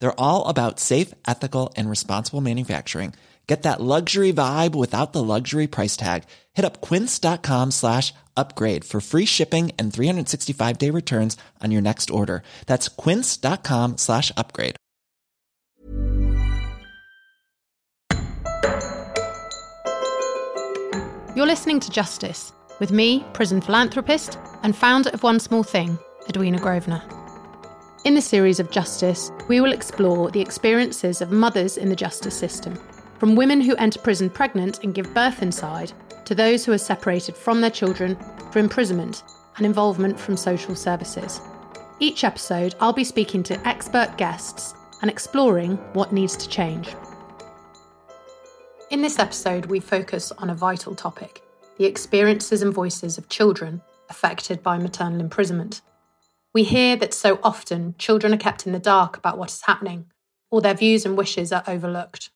They're all about safe, ethical, and responsible manufacturing. Get that luxury vibe without the luxury price tag. Hit up quince.com slash upgrade for free shipping and 365 day returns on your next order. That's quince.com slash upgrade. You're listening to Justice with me, prison philanthropist and founder of One Small Thing, Edwina Grosvenor. In the series of Justice, we will explore the experiences of mothers in the justice system, from women who enter prison pregnant and give birth inside, to those who are separated from their children for imprisonment and involvement from social services. Each episode, I'll be speaking to expert guests and exploring what needs to change. In this episode, we focus on a vital topic the experiences and voices of children affected by maternal imprisonment. We hear that so often children are kept in the dark about what is happening, or their views and wishes are overlooked.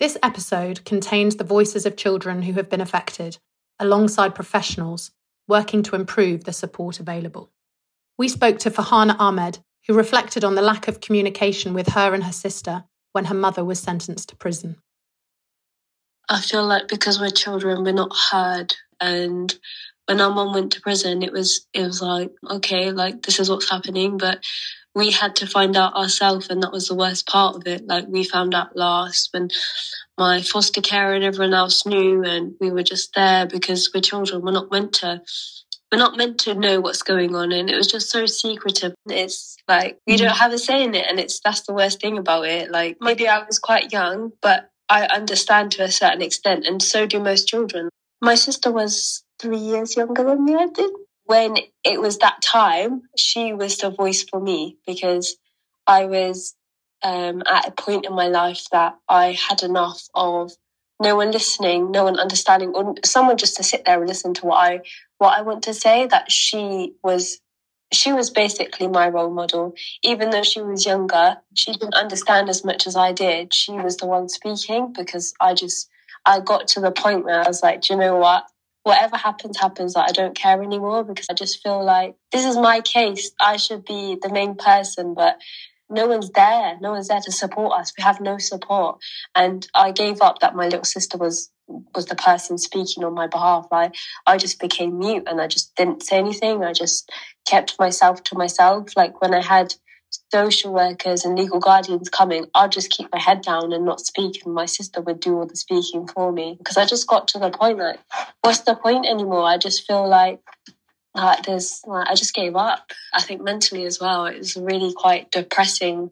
This episode contains the voices of children who have been affected, alongside professionals working to improve the support available. We spoke to Farhana Ahmed, who reflected on the lack of communication with her and her sister when her mother was sentenced to prison. I feel like because we're children, we're not heard. And when our mom went to prison, it was it was like okay, like this is what's happening, but we had to find out ourselves, and that was the worst part of it. Like we found out last when my foster care and everyone else knew, and we were just there because we're children. We're not meant to. We're not meant to know what's going on, and it was just so secretive. It's like we don't have a say in it, and it's that's the worst thing about it. Like maybe I was quite young, but I understand to a certain extent, and so do most children. My sister was three years younger than me, I think. When it was that time, she was the voice for me because I was um, at a point in my life that I had enough of no one listening, no one understanding, or someone just to sit there and listen to what I what I want to say. That she was she was basically my role model. Even though she was younger, she didn't understand as much as I did. She was the one speaking because I just, I got to the point where I was like, do you know what? Whatever happens, happens. Like, I don't care anymore because I just feel like this is my case. I should be the main person, but no one's there. No one's there to support us. We have no support. And I gave up that my little sister was was the person speaking on my behalf. I I just became mute and I just didn't say anything. I just kept myself to myself. Like when I had social workers and legal guardians coming, I'd just keep my head down and not speak, and my sister would do all the speaking for me. Because I just got to the point like, what's the point anymore? I just feel like like there's like, I just gave up. I think mentally as well, it was really quite depressing.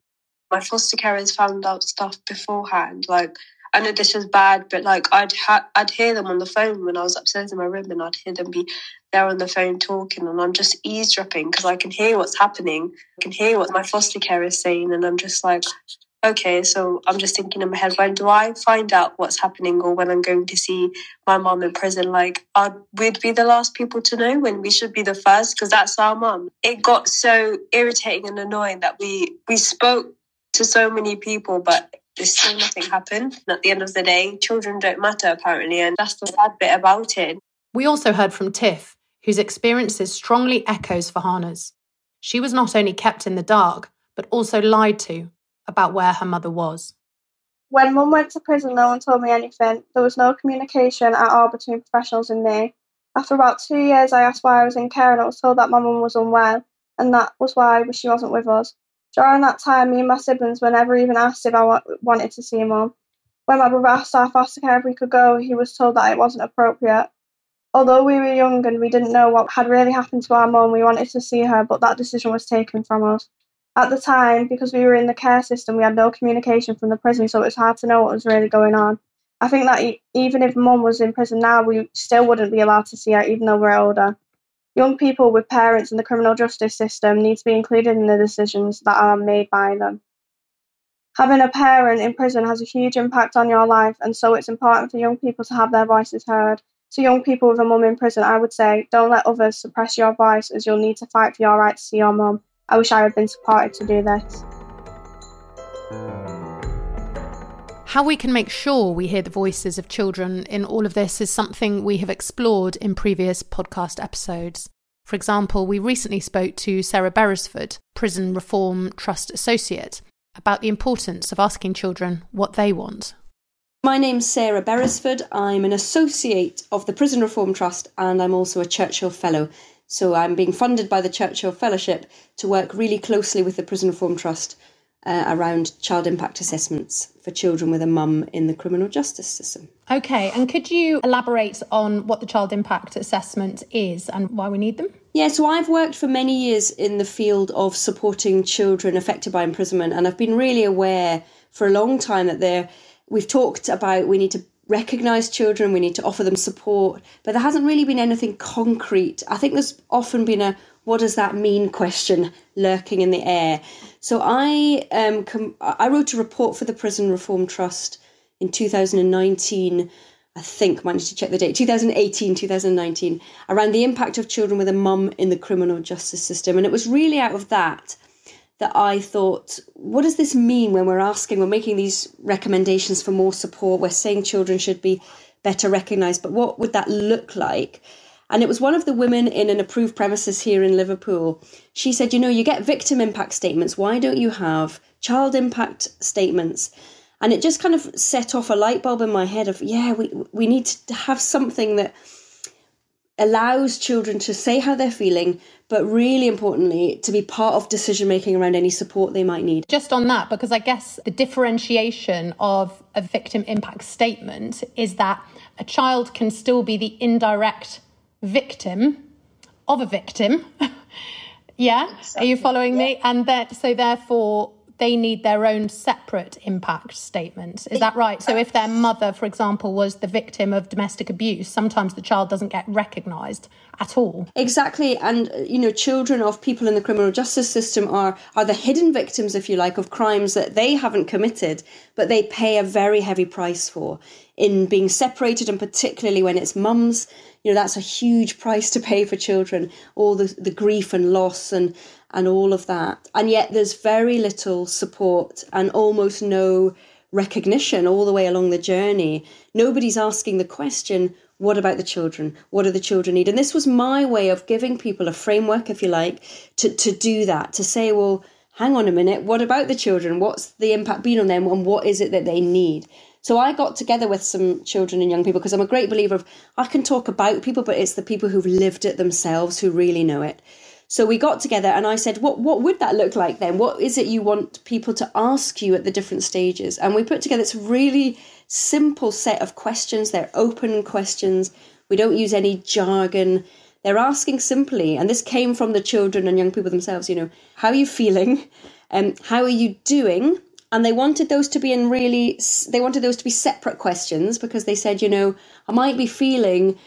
My foster carers found out stuff beforehand, like I know this is bad, but like I'd ha- I'd hear them on the phone when I was upstairs in my room, and I'd hear them be there on the phone talking, and I'm just eavesdropping because I can hear what's happening. I can hear what my foster care is saying, and I'm just like, okay, so I'm just thinking in my head, when do I find out what's happening, or when I'm going to see my mom in prison? Like, are we'd be the last people to know when we should be the first because that's our mom. It got so irritating and annoying that we we spoke to so many people, but there's still nothing happened. And at the end of the day, children don't matter apparently, and that's the sad bit about it. We also heard from Tiff, whose experiences strongly echoes Farhana's. She was not only kept in the dark, but also lied to about where her mother was. When mum went to prison, no one told me anything. There was no communication at all between professionals and me. After about two years, I asked why I was in care, and I was told that my mum was unwell, and that was why she wasn't with us. During that time, me and my siblings were never even asked if I wa- wanted to see mum. When my brother asked our foster care if we could go, he was told that it wasn't appropriate. Although we were young and we didn't know what had really happened to our mum, we wanted to see her, but that decision was taken from us. At the time, because we were in the care system, we had no communication from the prison, so it was hard to know what was really going on. I think that even if mum was in prison now, we still wouldn't be allowed to see her, even though we're older. Young people with parents in the criminal justice system need to be included in the decisions that are made by them. Having a parent in prison has a huge impact on your life, and so it's important for young people to have their voices heard. To young people with a mum in prison, I would say don't let others suppress your voice as you'll need to fight for your right to see your mum. I wish I had been supported to do this. How we can make sure we hear the voices of children in all of this is something we have explored in previous podcast episodes. For example, we recently spoke to Sarah Beresford, Prison Reform Trust Associate, about the importance of asking children what they want. My name's Sarah Beresford. I'm an associate of the Prison Reform Trust and I'm also a Churchill Fellow. So I'm being funded by the Churchill Fellowship to work really closely with the Prison Reform Trust uh, around child impact assessments for children with a mum in the criminal justice system. Okay, and could you elaborate on what the child impact assessment is and why we need them? Yeah, so I've worked for many years in the field of supporting children affected by imprisonment, and I've been really aware for a long time that there we've talked about we need to recognize children, we need to offer them support, but there hasn't really been anything concrete. I think there's often been a what does that mean question lurking in the air. So I um com- I wrote a report for the Prison Reform Trust in 2019. I think managed to check the date 2018 2019 around the impact of children with a mum in the criminal justice system and it was really out of that that I thought, what does this mean when we're asking, we're making these recommendations for more support, we're saying children should be better recognised, but what would that look like? And it was one of the women in an approved premises here in Liverpool. She said, you know, you get victim impact statements. Why don't you have child impact statements? And it just kind of set off a light bulb in my head of, yeah, we, we need to have something that allows children to say how they're feeling, but really importantly, to be part of decision making around any support they might need. Just on that, because I guess the differentiation of a victim impact statement is that a child can still be the indirect victim of a victim. yeah, exactly. are you following yeah. me? And that so therefore they need their own separate impact statement. Is that right? So, if their mother, for example, was the victim of domestic abuse, sometimes the child doesn't get recognised at all. Exactly, and you know, children of people in the criminal justice system are are the hidden victims, if you like, of crimes that they haven't committed, but they pay a very heavy price for in being separated, and particularly when it's mums. You know, that's a huge price to pay for children. All the the grief and loss and and all of that. And yet there's very little support and almost no recognition all the way along the journey. Nobody's asking the question, what about the children? What do the children need? And this was my way of giving people a framework, if you like, to, to do that, to say, well, hang on a minute, what about the children? What's the impact been on them and what is it that they need? So I got together with some children and young people because I'm a great believer of I can talk about people, but it's the people who've lived it themselves who really know it. So we got together and I said, what, what would that look like then? What is it you want people to ask you at the different stages? And we put together this really simple set of questions. They're open questions. We don't use any jargon. They're asking simply, and this came from the children and young people themselves, you know, how are you feeling? Um, how are you doing? And they wanted those to be in really they wanted those to be separate questions because they said you know i might be feeling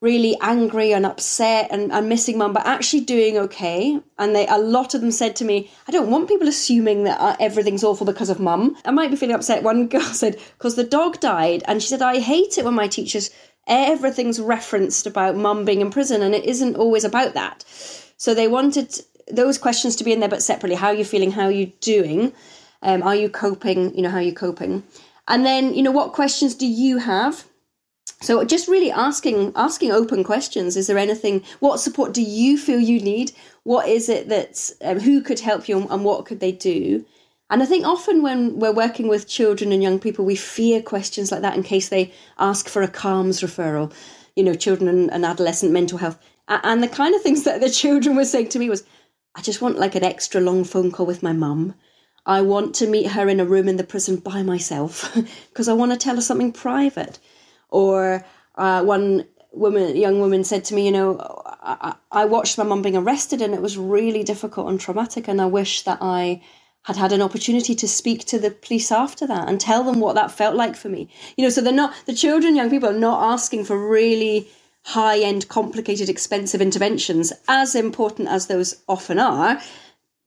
really angry and upset and, and missing mum, but actually doing okay. And they, a lot of them said to me, I don't want people assuming that uh, everything's awful because of mum. I might be feeling upset. One girl said, because the dog died. And she said, I hate it when my teachers, everything's referenced about mum being in prison and it isn't always about that. So they wanted those questions to be in there, but separately. How are you feeling? How are you doing? Um, are you coping? You know, how are you coping? And then, you know, what questions do you have? so just really asking asking open questions is there anything what support do you feel you need what is it that um, who could help you and what could they do and i think often when we're working with children and young people we fear questions like that in case they ask for a CAMHS referral you know children and, and adolescent mental health and the kind of things that the children were saying to me was i just want like an extra long phone call with my mum i want to meet her in a room in the prison by myself because i want to tell her something private or uh, one woman, young woman said to me, you know, I, I watched my mum being arrested and it was really difficult and traumatic. And I wish that I had had an opportunity to speak to the police after that and tell them what that felt like for me. You know, so they're not, the children, young people are not asking for really high end, complicated, expensive interventions, as important as those often are.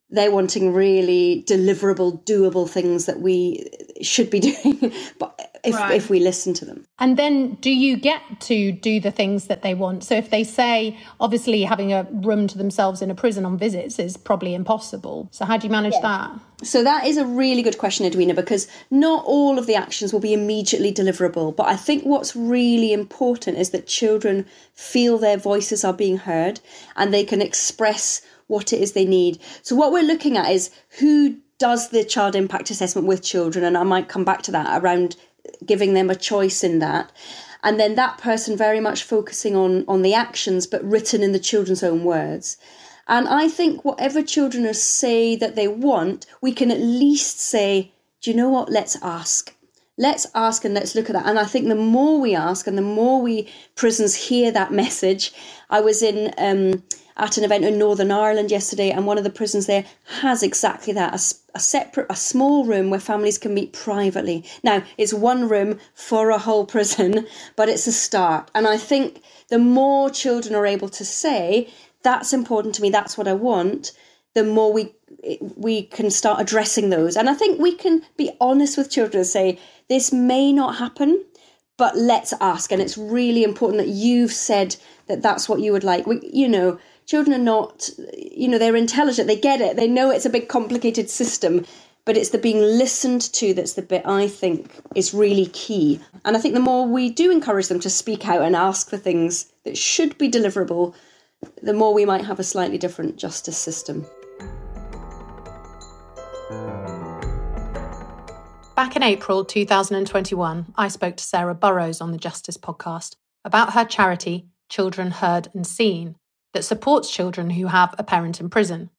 They're wanting really deliverable, doable things that we should be doing. but if, right. if we listen to them. And then do you get to do the things that they want? So if they say, obviously, having a room to themselves in a prison on visits is probably impossible. So how do you manage yeah. that? So that is a really good question, Edwina, because not all of the actions will be immediately deliverable. But I think what's really important is that children feel their voices are being heard and they can express what it is they need. So what we're looking at is who does the child impact assessment with children and i might come back to that around giving them a choice in that. And then that person very much focusing on on the actions but written in the children's own words. And i think whatever children say that they want we can at least say do you know what? Let's ask let's ask and let's look at that and i think the more we ask and the more we prisons hear that message i was in um, at an event in Northern Ireland yesterday, and one of the prisons there has exactly that a, a, separate, a small room where families can meet privately. Now, it's one room for a whole prison, but it's a start. And I think the more children are able to say, that's important to me, that's what I want, the more we we can start addressing those. And I think we can be honest with children and say, this may not happen, but let's ask. And it's really important that you've said that that's what you would like. We, you know, children are not, you know, they're intelligent, they get it, they know it's a big complicated system. But it's the being listened to that's the bit I think is really key. And I think the more we do encourage them to speak out and ask for things that should be deliverable, the more we might have a slightly different justice system. Back in April 2021, I spoke to Sarah Burrows on the Justice podcast about her charity, Children Heard and Seen, that supports children who have a parent in prison.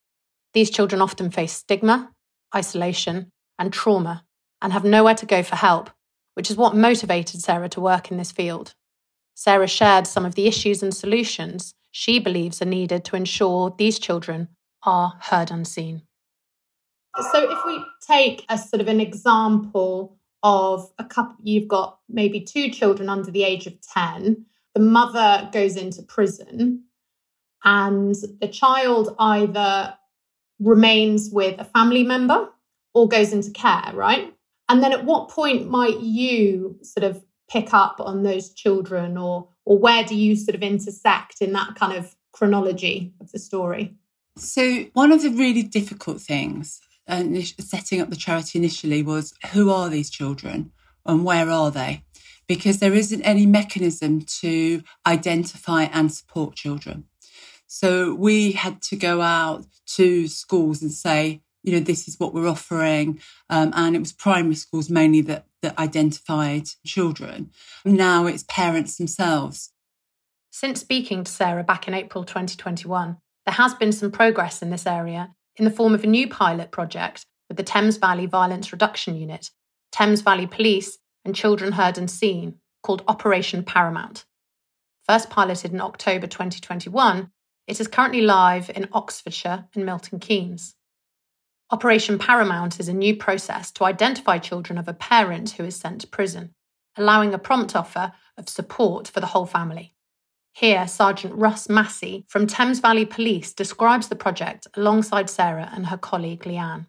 These children often face stigma, isolation, and trauma and have nowhere to go for help, which is what motivated Sarah to work in this field. Sarah shared some of the issues and solutions she believes are needed to ensure these children are heard and seen. So, if we take a sort of an example of a couple, you've got maybe two children under the age of 10, the mother goes into prison and the child either remains with a family member or goes into care, right? And then at what point might you sort of pick up on those children or or where do you sort of intersect in that kind of chronology of the story? So one of the really difficult things uh, setting up the charity initially was who are these children and where are they? Because there isn't any mechanism to identify and support children. So we had to go out to schools and say, you know, this is what we're offering. Um, and it was primary schools mainly that, that identified children. Now it's parents themselves. Since speaking to Sarah back in April 2021, there has been some progress in this area in the form of a new pilot project with the Thames Valley Violence Reduction Unit, Thames Valley Police, and Children Heard and Seen, called Operation Paramount. First piloted in October 2021, it is currently live in Oxfordshire and Milton Keynes. Operation Paramount is a new process to identify children of a parent who is sent to prison, allowing a prompt offer of support for the whole family. Here, Sergeant Russ Massey from Thames Valley Police describes the project alongside Sarah and her colleague Leanne.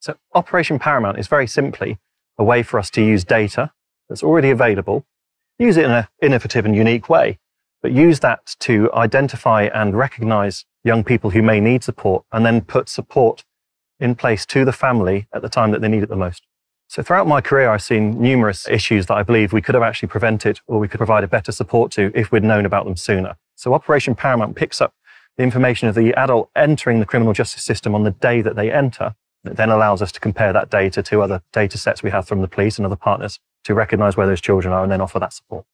So, Operation Paramount is very simply a way for us to use data that's already available, use it in an innovative and unique way, but use that to identify and recognize young people who may need support and then put support in place to the family at the time that they need it the most. So throughout my career, I've seen numerous issues that I believe we could have actually prevented or we could provide a better support to if we'd known about them sooner. So Operation Paramount picks up the information of the adult entering the criminal justice system on the day that they enter. It then allows us to compare that data to other data sets we have from the police and other partners to recognize where those children are and then offer that support.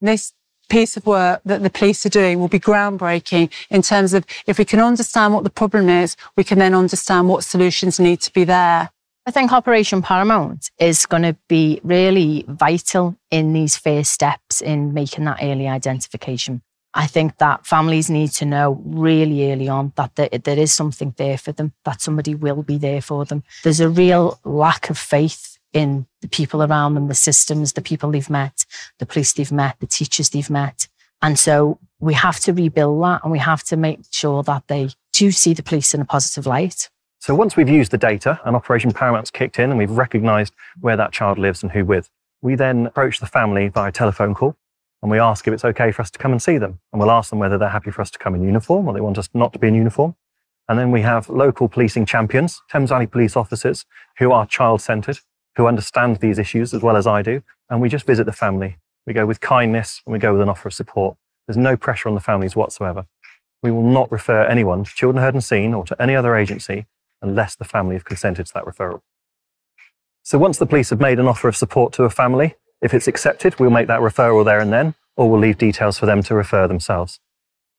This piece of work that the police are doing will be groundbreaking in terms of if we can understand what the problem is, we can then understand what solutions need to be there. I think Operation Paramount is going to be really vital in these first steps in making that early identification. I think that families need to know really early on that there, there is something there for them, that somebody will be there for them. There's a real lack of faith in the people around them, the systems, the people they've met, the police they've met, the teachers they've met. And so we have to rebuild that and we have to make sure that they do see the police in a positive light. So once we've used the data and Operation Paramount's kicked in and we've recognized where that child lives and who with, we then approach the family via telephone call and we ask if it's okay for us to come and see them. And we'll ask them whether they're happy for us to come in uniform or they want us not to be in uniform. And then we have local policing champions, Thames Valley police officers who are child centred, who understand these issues as well as I do. And we just visit the family. We go with kindness and we go with an offer of support. There's no pressure on the families whatsoever. We will not refer anyone to Children Heard and Seen or to any other agency unless the family have consented to that referral. So once the police have made an offer of support to a family, if it's accepted, we'll make that referral there and then, or we'll leave details for them to refer themselves.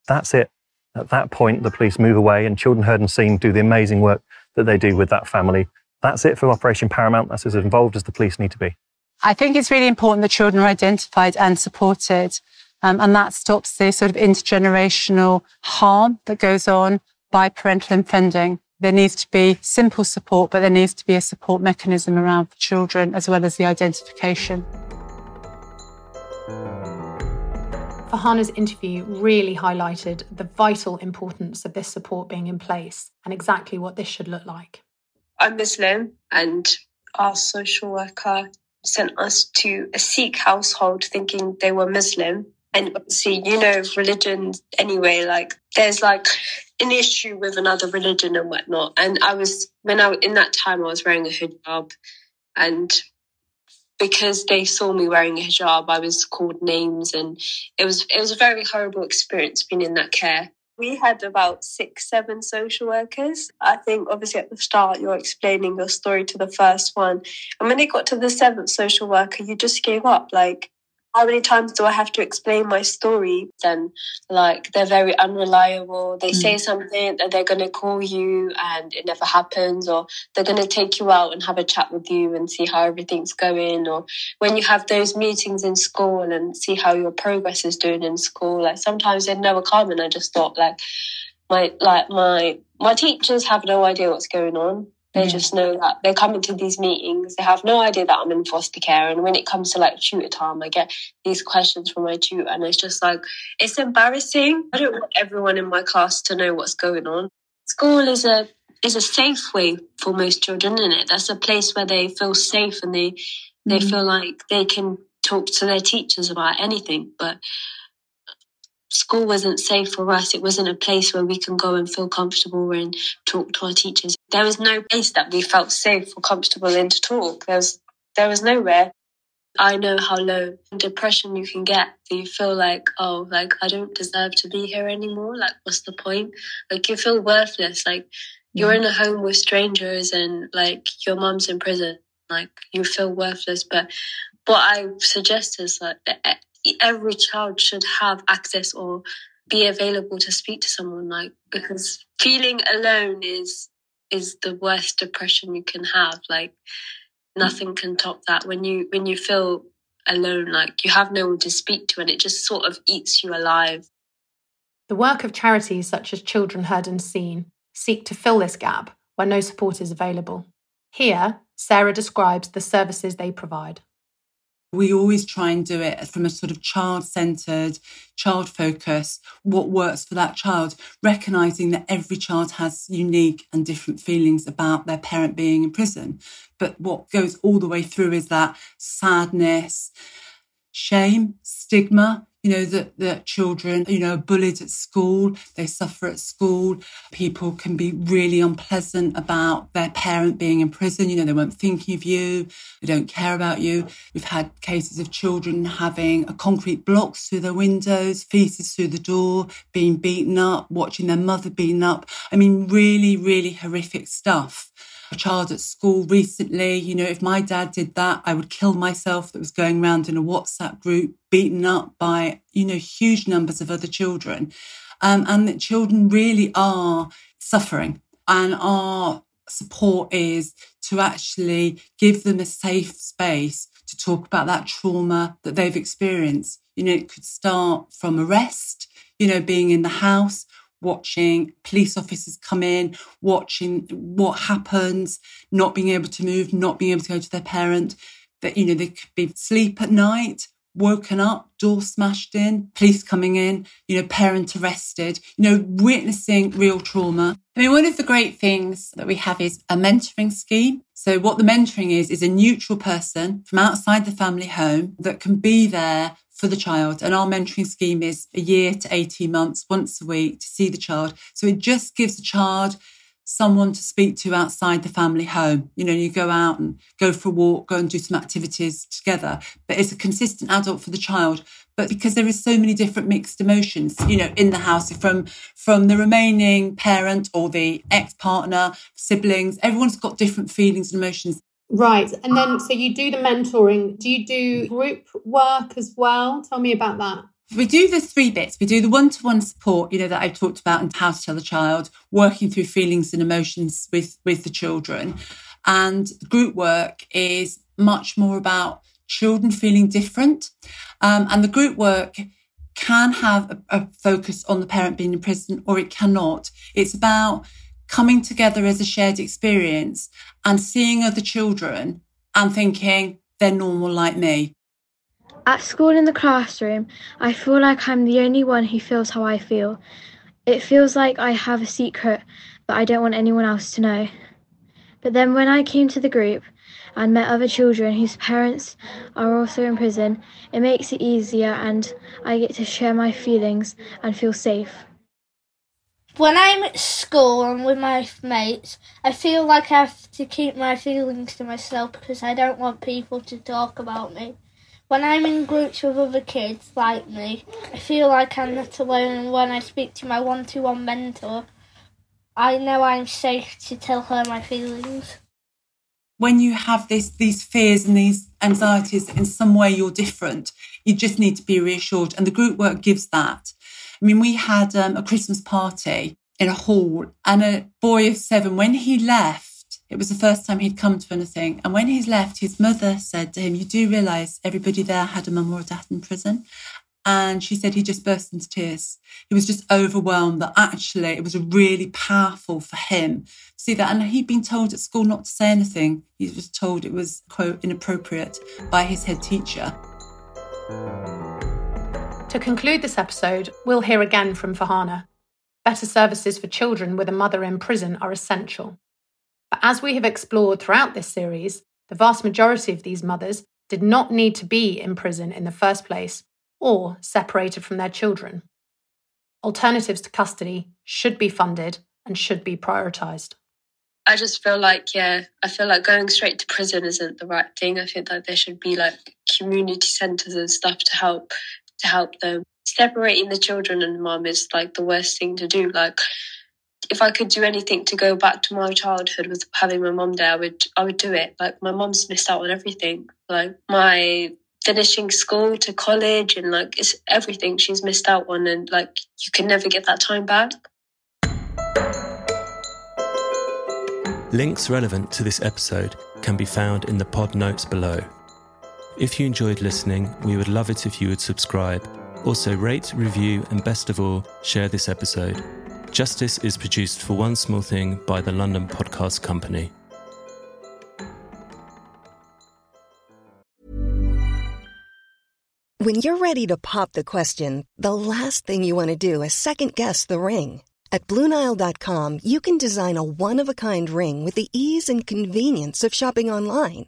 That's it. At that point, the police move away and Children Heard and Seen do the amazing work that they do with that family. That's it for Operation Paramount. That's as involved as the police need to be. I think it's really important that children are identified and supported. Um, and that stops the sort of intergenerational harm that goes on by parental offending. There needs to be simple support, but there needs to be a support mechanism around for children as well as the identification. Farhana's interview really highlighted the vital importance of this support being in place and exactly what this should look like. I'm Muslim, and our social worker sent us to a Sikh household thinking they were Muslim. And obviously, you know, religion anyway, like there's like an issue with another religion and whatnot. And I was when I in that time I was wearing a hijab, and because they saw me wearing a hijab, I was called names, and it was it was a very horrible experience being in that care. We had about six, seven social workers. I think obviously at the start you're explaining your story to the first one, and when they got to the seventh social worker, you just gave up. Like how many times do I have to explain my story? Then, like, they're very unreliable. They mm. say something and they're going to call you and it never happens, or they're going to take you out and have a chat with you and see how everything's going. Or when you have those meetings in school and see how your progress is doing in school, like, sometimes they'd never come. And I just thought, like, my, like, my, my teachers have no idea what's going on. They yeah. just know that they come into these meetings, they have no idea that I'm in foster care. And when it comes to like tutor time, I get these questions from my tutor, and it's just like, it's embarrassing. I don't want everyone in my class to know what's going on. School is a is a safe way for most children, isn't it? That's a place where they feel safe and they they mm-hmm. feel like they can talk to their teachers about anything. But school wasn't safe for us. It wasn't a place where we can go and feel comfortable and talk to our teachers. There was no place that we felt safe or comfortable in to talk. There was there was nowhere. I know how low depression you can get. You feel like, oh, like I don't deserve to be here anymore. Like, what's the point? Like, you feel worthless. Like, you're mm-hmm. in a home with strangers and like your mom's in prison. Like, you feel worthless. But what I suggest is like every child should have access or be available to speak to someone like because feeling alone is is the worst depression you can have like mm. nothing can top that. When you when you feel alone like you have no one to speak to and it just sort of eats you alive. The work of charities such as children heard and seen seek to fill this gap where no support is available. Here sarah describes the services they provide we always try and do it from a sort of child centered, child focused, what works for that child, recognizing that every child has unique and different feelings about their parent being in prison. But what goes all the way through is that sadness, shame, stigma, you know, that, that children, you know, are bullied at school, they suffer at school. People can be really unpleasant about their parent being in prison. You know, they weren't thinking of you, they don't care about you. We've had cases of children having concrete blocks through their windows, feces through the door, being beaten up, watching their mother beaten up. I mean, really, really horrific stuff a child at school recently. You know, if my dad did that, I would kill myself that was going around in a WhatsApp group, beaten up by, you know, huge numbers of other children. Um, and that children really are suffering and our support is to actually give them a safe space to talk about that trauma that they've experienced. You know, it could start from arrest, you know, being in the house, watching police officers come in, watching what happens, not being able to move, not being able to go to their parent, that, you know, they could be sleep at night, woken up, door smashed in, police coming in, you know, parent arrested, you know, witnessing real trauma. I mean, one of the great things that we have is a mentoring scheme. So what the mentoring is, is a neutral person from outside the family home that can be there for the child. And our mentoring scheme is a year to 18 months, once a week to see the child. So it just gives the child someone to speak to outside the family home. You know, you go out and go for a walk, go and do some activities together, but it's a consistent adult for the child. But because there is so many different mixed emotions, you know, in the house from from the remaining parent or the ex-partner, siblings, everyone's got different feelings and emotions. Right. And then so you do the mentoring. Do you do group work as well? Tell me about that. We do the three bits. We do the one to one support, you know, that I've talked about and how to tell the child, working through feelings and emotions with, with the children. And group work is much more about children feeling different. Um, and the group work can have a, a focus on the parent being in prison or it cannot. It's about coming together as a shared experience and seeing other children and thinking they're normal like me. At school in the classroom, I feel like I'm the only one who feels how I feel. It feels like I have a secret but I don't want anyone else to know. But then when I came to the group and met other children whose parents are also in prison, it makes it easier and I get to share my feelings and feel safe. When I'm at school and with my mates, I feel like I have to keep my feelings to myself because I don't want people to talk about me. When I'm in groups with other kids like me, I feel like I'm not alone, and when I speak to my one to one mentor, I know I'm safe to tell her my feelings. When you have this, these fears and these anxieties, in some way you're different, you just need to be reassured. And the group work gives that. I mean, we had um, a Christmas party in a hall, and a boy of seven, when he left, it was the first time he'd come to anything. And when he's left, his mother said to him, You do realise everybody there had a mum or a dad in prison? And she said he just burst into tears. He was just overwhelmed that actually it was really powerful for him to see that. And he'd been told at school not to say anything. He was told it was, quote, inappropriate by his head teacher. To conclude this episode, we'll hear again from Farhana. Better services for children with a mother in prison are essential. But as we have explored throughout this series, the vast majority of these mothers did not need to be in prison in the first place or separated from their children. Alternatives to custody should be funded and should be prioritised. I just feel like, yeah, I feel like going straight to prison isn't the right thing. I think that there should be like community centres and stuff to help to help them. Separating the children and the mom is like the worst thing to do. Like if I could do anything to go back to my childhood with having my mom there, I would I would do it. Like my mom's missed out on everything. Like my finishing school to college and like it's everything she's missed out on and like you can never get that time back. Links relevant to this episode can be found in the pod notes below. If you enjoyed listening, we would love it if you would subscribe. Also, rate, review, and best of all, share this episode. Justice is produced for One Small Thing by the London Podcast Company. When you're ready to pop the question, the last thing you want to do is second guess the ring. At Bluenile.com, you can design a one of a kind ring with the ease and convenience of shopping online.